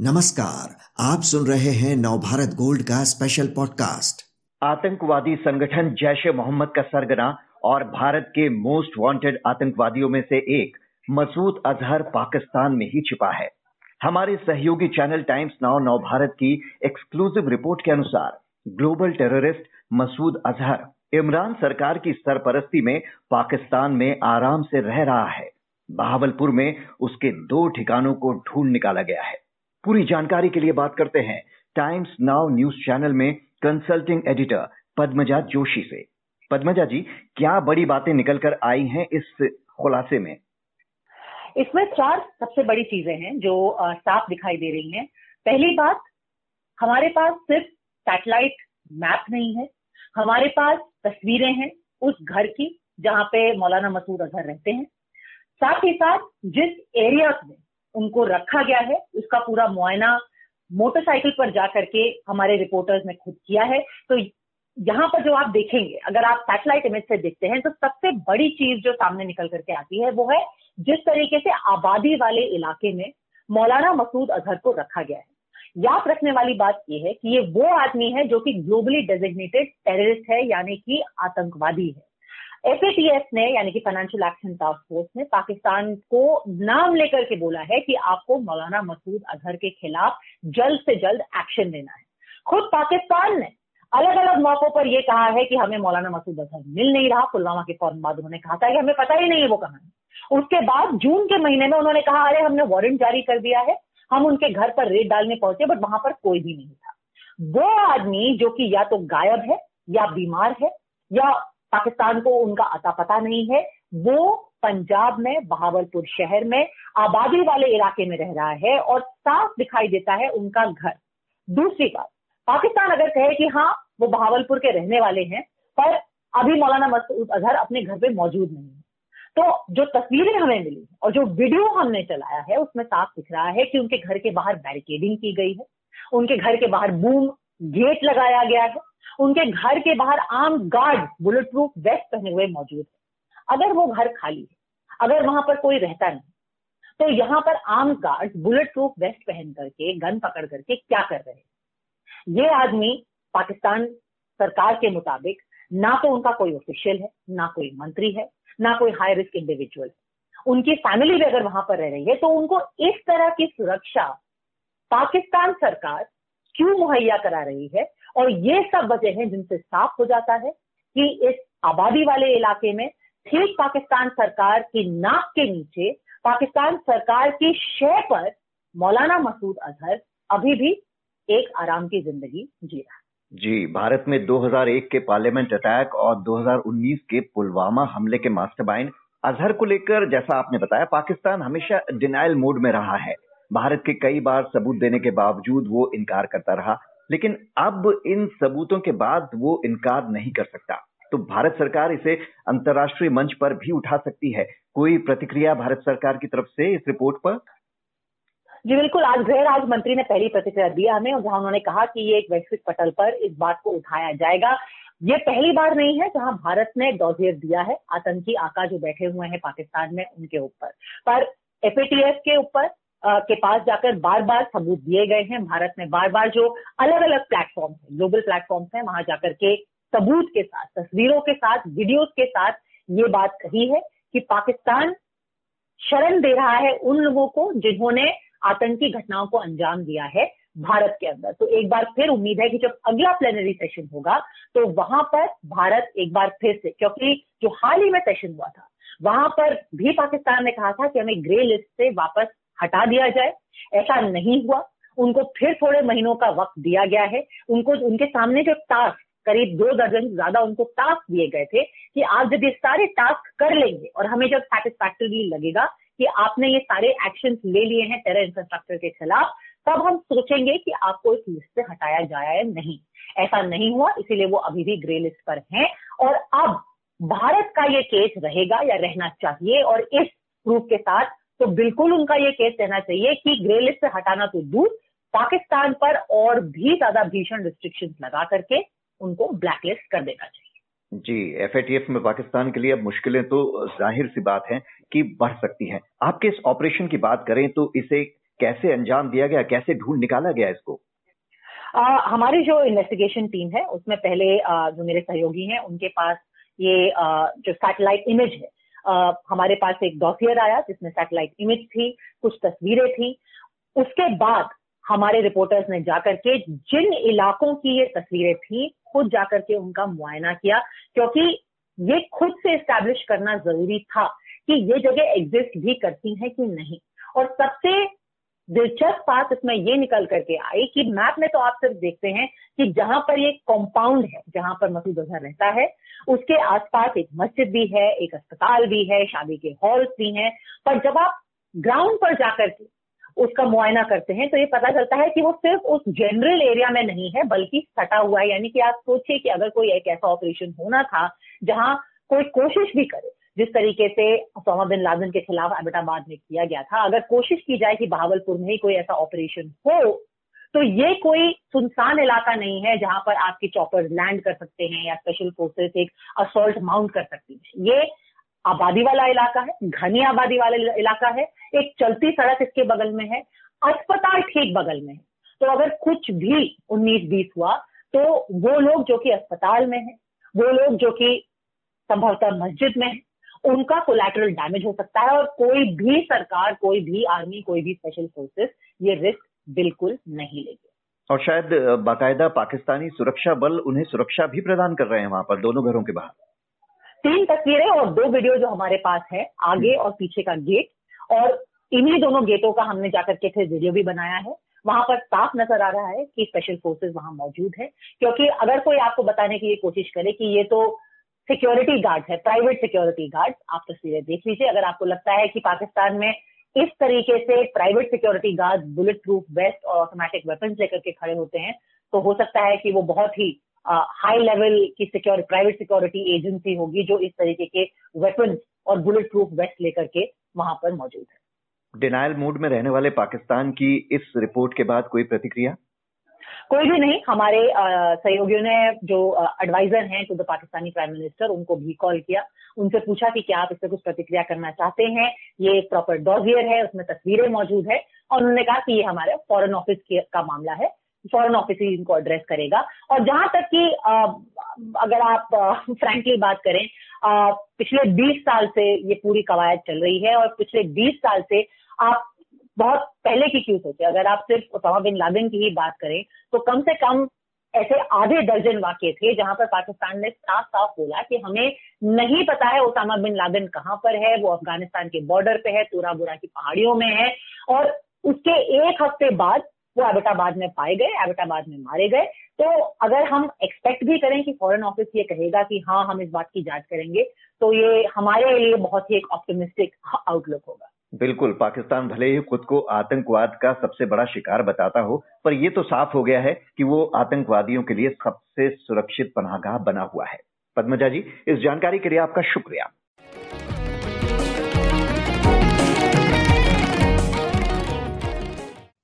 नमस्कार, आप सुन रहे हैं नवभारत गोल्ड का स्पेशल पॉडकास्ट आतंकवादी संगठन जैश ए मोहम्मद का सरगना और भारत के मोस्ट वांटेड आतंकवादियों में से एक, मसूद अजहर पाकिस्तान में ही छिपा है। हमारे सहयोगी चैनल टाइम्स नाउ नव भारत की एक्सक्लूसिव रिपोर्ट के अनुसार ग्लोबल टेररिस्ट मसूद अजहर, इमरान सरकार की सरपरस्ती में पाकिस्तान में आराम से रह रहा है। बहावलपुर में उसके दो ठिकानों को ढूंढ निकाला गया है। पूरी जानकारी के लिए बात करते हैं टाइम्स नाउ न्यूज़ चैनल में कंसल्टिंग एडिटर पद्मजा जोशी से। पद्मजा जी, क्या बड़ी बातें निकल कर आई हैं इस खुलासे में? इसमें चार सबसे बड़ी चीज़ें हैं जो साफ़ दिखाई दे रही हैं। पहली बात, हमारे पास सिर्फ़ सैटेलाइट मैप नहीं है। हमारे पास तस्वीरें हैं उस घर की जहाँ पे मौलाना मसूद अजहर रहते हैं। साथ ही साथ जिस एरिया में उनको रखा गया है, उसका पूरा मुआयना मोटरसाइकिल पर जा करके हमारे रिपोर्टर्स ने खुद किया है। तो यहाँ पर जो आप देखेंगे, अगर आप सैटेलाइट इमेज से देखते हैं तो सबसे बड़ी चीज़ जो सामने निकल करके आती है, वो है जिस तरीके से आबादी वाले इलाके में मौलाना मसूद अजहर को रखा गया है। याद रखने वाली बात यह है कि ये वो आदमी है जो कि ग्लोबली डेजिग्नेटेड टेररिस्ट है, यानी कि आतंकवादी है। एफएटीएफ ने, यानी कि फाइनेंशियल एक्शन टास्क फोर्स ने पाकिस्तान को नाम लेकर के बोला है कि आपको मौलाना मसूद अजहर के खिलाफ जल्द से जल्द एक्शन लेना है। खुद पाकिस्तान ने अलग अलग मौकों पर यह कहा है कि हमें मौलाना मसूद अजहर मिल नहीं रहा, पुलवामा के फ़ौरन बाद उन्होंने कहा था कि हमें पता ही नहीं है वो कहा है। उसके बाद जून के महीने में उन्होंने कहा, अरे, हमने वारंट जारी कर दिया है, हम उनके घर पर रेड डालने पहुँचे बट वहाँ पर कोई भी नहीं था। वो आदमी जो कि या तो गायब है, या बीमार है, या पाकिस्तान को उनका अता पता नहीं है। वो पंजाब में, बहावलपुर शहर में आबादी वाले इलाके में रह रहा है और साफ़ दिखाई देता है उनका घर। दूसरी बात, पाकिस्तान अगर कहे कि हाँ वो बहावलपुर के रहने वाले हैं, पर अभी मौलाना मसूद अजहर अपने घर पे मौजूद नहीं है। तो जो तस्वीरें हमें मिली और जो वीडियो हमने चलाया है, उसमें साफ़ दिख रहा है कि उनके घर के बाहर बैरिकेडिंग की गई है। उनके घर के बाहर बूम गेट लगाया गया है। उनके घर के बाहर आम गार्ड बुलेट प्रूफ वेस्ट पहने हुए मौजूद है। अगर वो घर खाली है, अगर वहाँ पर कोई रहता नहीं तो यहाँ पर आम गार्ड बुलेट प्रूफ वेस्ट पहन करके गन पकड़ करके क्या कर रहे हैं? ये आदमी पाकिस्तान सरकार के मुताबिक ना तो उनका कोई ऑफिशियल है, ना कोई मंत्री है, ना कोई हाई रिस्क इंडिविजुअल है। उनकी फैमिली भी अगर वहाँ पर रह रही है तो उनको इस तरह की सुरक्षा पाकिस्तान सरकार क्यों मुहैया करा रही है? और ये सब वजह है जिनसे साफ़ हो जाता है कि इस आबादी वाले इलाके में ठीक पाकिस्तान सरकार की नाक के नीचे, पाकिस्तान सरकार की शय पर मौलाना मसूद अजहर अभी भी एक आराम की ज़िंदगी जी रहा है। जी, भारत में 2001 के पार्लियामेंट अटैक और 2019 के पुलवामा हमले के मास्टरमाइंड अजहर को लेकर, जैसा आपने बताया, पाकिस्तान हमेशा डिनाइल मोड में रहा है। भारत के कई बार सबूत देने के बावजूद वो इनकार करता रहा। लेकिन अब इन सबूतों के बाद वो इनकार नहीं कर सकता। तो भारत सरकार इसे अंतर्राष्ट्रीय मंच पर भी उठा सकती है। कोई प्रतिक्रिया भारत सरकार की तरफ़ से इस रिपोर्ट पर? जी, बिल्कुल। आज गृह राज्य मंत्री ने पहली प्रतिक्रिया दिया हमें, और जहाँ उन्होंने कहा कि ये एक वैश्विक पटल पर इस बात को उठाया जाएगा। ये पहली बार नहीं है जहाँ भारत ने डॉजियर दिया है। आतंकी आका जो बैठे हुए हैं पाकिस्तान में, उनके ऊपर। पर एफएटीएफ के ऊपर के पास जाकर बार बार सबूत दिए गए हैं। भारत ने बार बार जो अलग अलग प्लेटफॉर्म है ग्लोबल प्लेटफॉर्म्स हैं, वहाँ जाकर के सबूत के साथ, तस्वीरों के साथ वीडियोस के साथ ये बात कही है कि पाकिस्तान शरण दे रहा है उन लोगों को जिन्होंने आतंकी घटनाओं को अंजाम दिया है भारत के अंदर। तो एक बार फिर उम्मीद है कि जब अगला प्लेनरी सेशन होगा तो वहाँ पर भारत एक बार फिर से, क्योंकि जो हाल ही में सेशन हुआ था, वहाँ पर भी पाकिस्तान ने कहा था कि हमें ग्रे लिस्ट से वापस हटा दिया जाए। ऐसा नहीं हुआ। उनको फिर थोड़े महीनों का वक्त दिया गया है। उनको, उनके सामने जो टास्क करीब दो दर्जन से ज़्यादा उनको टास्क दिए गए थे कि आप जब ये सारे टास्क कर लेंगे और हमें जब सेटिस्फैक्टरली लगेगा कि आपने ये सारे एक्शन ले लिए हैं टेरर इंफ्रास्ट्रक्चर के खिलाफ, तब हम सोचेंगे कि आपको इस लिस्ट से हटाया जाए या नहीं। ऐसा नहीं हुआ, इसीलिए वो अभी भी ग्रे लिस्ट पर हैं। और अब भारत का ये केस रहेगा या रहना चाहिए और इस प्रूफ के साथ तो बिल्कुल उनका ये केस रहना चाहिए कि ग्रे लिस्ट से हटाना तो दूर पाकिस्तान पर और भी ज़्यादा भीषण रिस्ट्रिक्शन लगा करके उनको ब्लैकलिस्ट कर देना चाहिए। जी एफएटीएफ में पाकिस्तान के लिए अब मुश्किलें तो ज़ाहिर सी बात है कि बढ़ सकती हैं। आपके इस ऑपरेशन की बात करें तो इसे कैसे अंजाम दिया गया कैसे ढूंढ निकाला गया इसको? आ, हमारी जो इन्वेस्टिगेशन टीम है उसमें पहले आ, जो मेरे सहयोगी हैं उनके पास ये आ, जो सैटेलाइट इमेज है आ, हमारे पास एक डॉसियर आया जिसमें सैटेलाइट इमेज थी कुछ तस्वीरें थी। उसके बाद हमारे रिपोर्टर्स ने जाकर के जिन इलाकों की ये तस्वीरें थी खुद जाकर के उनका मुआयना किया क्योंकि ये खुद से स्टैब्लिश करना ज़रूरी था कि ये जगह एग्जिस्ट भी करती है कि नहीं। और सबसे दिलचस्प बात इसमें ये निकल करके आई कि मैप में तो आप सिर्फ़ देखते हैं कि जहाँ पर ये कॉम्पाउंड है, जहाँ पर मसूद अजहर रहता है, उसके आसपास एक मस्जिद भी है, एक अस्पताल भी है, शादी के हॉल्स भी हैं, पर जब आप ग्राउंड पर जाकर के उसका मुआयना करते हैं तो ये पता चलता है कि वो सिर्फ़ उस जनरल एरिया में नहीं है, बल्कि सटा हुआ है। यानी कि आप सोचिए कि अगर कोई एक ऐसा ऑपरेशन होना था जहाँ कोई कोशिश भी करे जिस तरीके से सोमा बिन लादेन के खिलाफ अहमदाबाद में किया गया था, अगर कोशिश की जाए कि बहावलपुर में ही कोई ऐसा ऑपरेशन हो तो ये कोई सुनसान इलाका नहीं है जहाँ पर आपके चॉपर्स लैंड कर सकते हैं या स्पेशल फोर्सेस एक असोल्ट माउंट कर सकती है। ये आबादी वाला इलाका है, घनी आबादी वाला इलाका है, एक चलती सड़क इसके बगल में है, अस्पताल ठीक बगल में है। तो अगर कुछ भी उन्नीस बीस हुआ तो वो लोग जो कि अस्पताल में है, वो लोग जो कि संभवतः मस्जिद में है उनका कोलेटरल डैमेज हो सकता है और कोई भी सरकार कोई भी आर्मी कोई भी स्पेशल फोर्सेस ये रिस्क बिल्कुल नहीं लेगी। और शायद बाकायदा पाकिस्तानी सुरक्षा बल उन्हें सुरक्षा भी प्रदान कर रहे हैं वहाँ पर दोनों घरों के बाहर। तीन तस्वीरें और दो वीडियो जो हमारे पास है आगे और पीछे का गेट और इन्हीं दोनों गेटों का हमने जाकर के फिर वीडियो भी बनाया है। वहाँ पर साफ़ नज़र आ रहा है कि स्पेशल फोर्सेस वहाँ मौजूद है क्योंकि अगर कोई आपको बताने की ये कोशिश करे कि ये तो सिक्योरिटी गार्ड है, प्राइवेट सिक्योरिटी गार्ड आप तस्वीरें देख लीजिए। अगर आपको लगता है कि पाकिस्तान में इस तरीके से private security guard bullet proof vest और ऑटोमेटिक वेपन लेकर के खड़े होते हैं तो हो सकता है कि वो बहुत ही हाई लेवल की सिक्योरिटी प्राइवेट सिक्योरिटी एजेंसी होगी जो इस तरीके के वेपन और बुलेट प्रूफ वेस्ट लेकर के वहाँ पर मौजूद है। डिनाइल मूड में रहने वाले पाकिस्तान की इस रिपोर्ट के बाद कोई प्रतिक्रिया? कोई भी नहीं, हमारे सहयोगियों ने जो एडवाइजर हैं to the Pakistani prime minister उनको भी कॉल किया। उनसे पूछा कि क्या आप इससे कुछ प्रतिक्रिया करना चाहते हैं? ये एक प्रॉपर डॉजियर है, उसमें तस्वीरें मौजूद है। और उन्होंने कहा कि ये हमारे फॉरेन ऑफ़िस का मामला है। फॉरेन ऑफ़िस ही इनको एड्रेस करेगा। और जहाँ तक कि अगर आप फ्रैंकली बात करें पिछले 20 साल से ये पूरी कवायद चल रही है और पिछले 20 साल से आप बहुत पहले की क्यों सोचे अगर आप सिर्फ़ ओसामा बिन लादेन की ही बात करें तो कम से कम ऐसे आधे दर्जन वाक्य थे जहाँ पर पाकिस्तान ने साफ़ साफ़ बोला कि हमें नहीं पता है ओसामा बिन लादेन कहाँ पर है, वो अफ़गानिस्तान के बॉर्डर पे है तुरा बुरा की पहाड़ियों में है, और उसके एक हफ़्ते बाद वो एबटाबाद में पाए गए एबटाबाद में मारे गए। तो अगर हम एक्सपेक्ट भी करें कि फॉरेन ऑफ़िस ये कहेगा कि हाँ हम इस बात की जाँच करेंगे तो ये हमारे लिए बहुत ही एक ऑप्टिमिस्टिक आउटलुक होगा। बिल्कुल, पाकिस्तान भले ही खुद को आतंकवाद का सबसे बड़ा शिकार बताता हो, पर यह तो साफ़ हो गया है कि वो आतंकवादियों के लिए सबसे सुरक्षित पनाहगाह बना हुआ है। पद्मजा जी, इस जानकारी के लिए आपका शुक्रिया।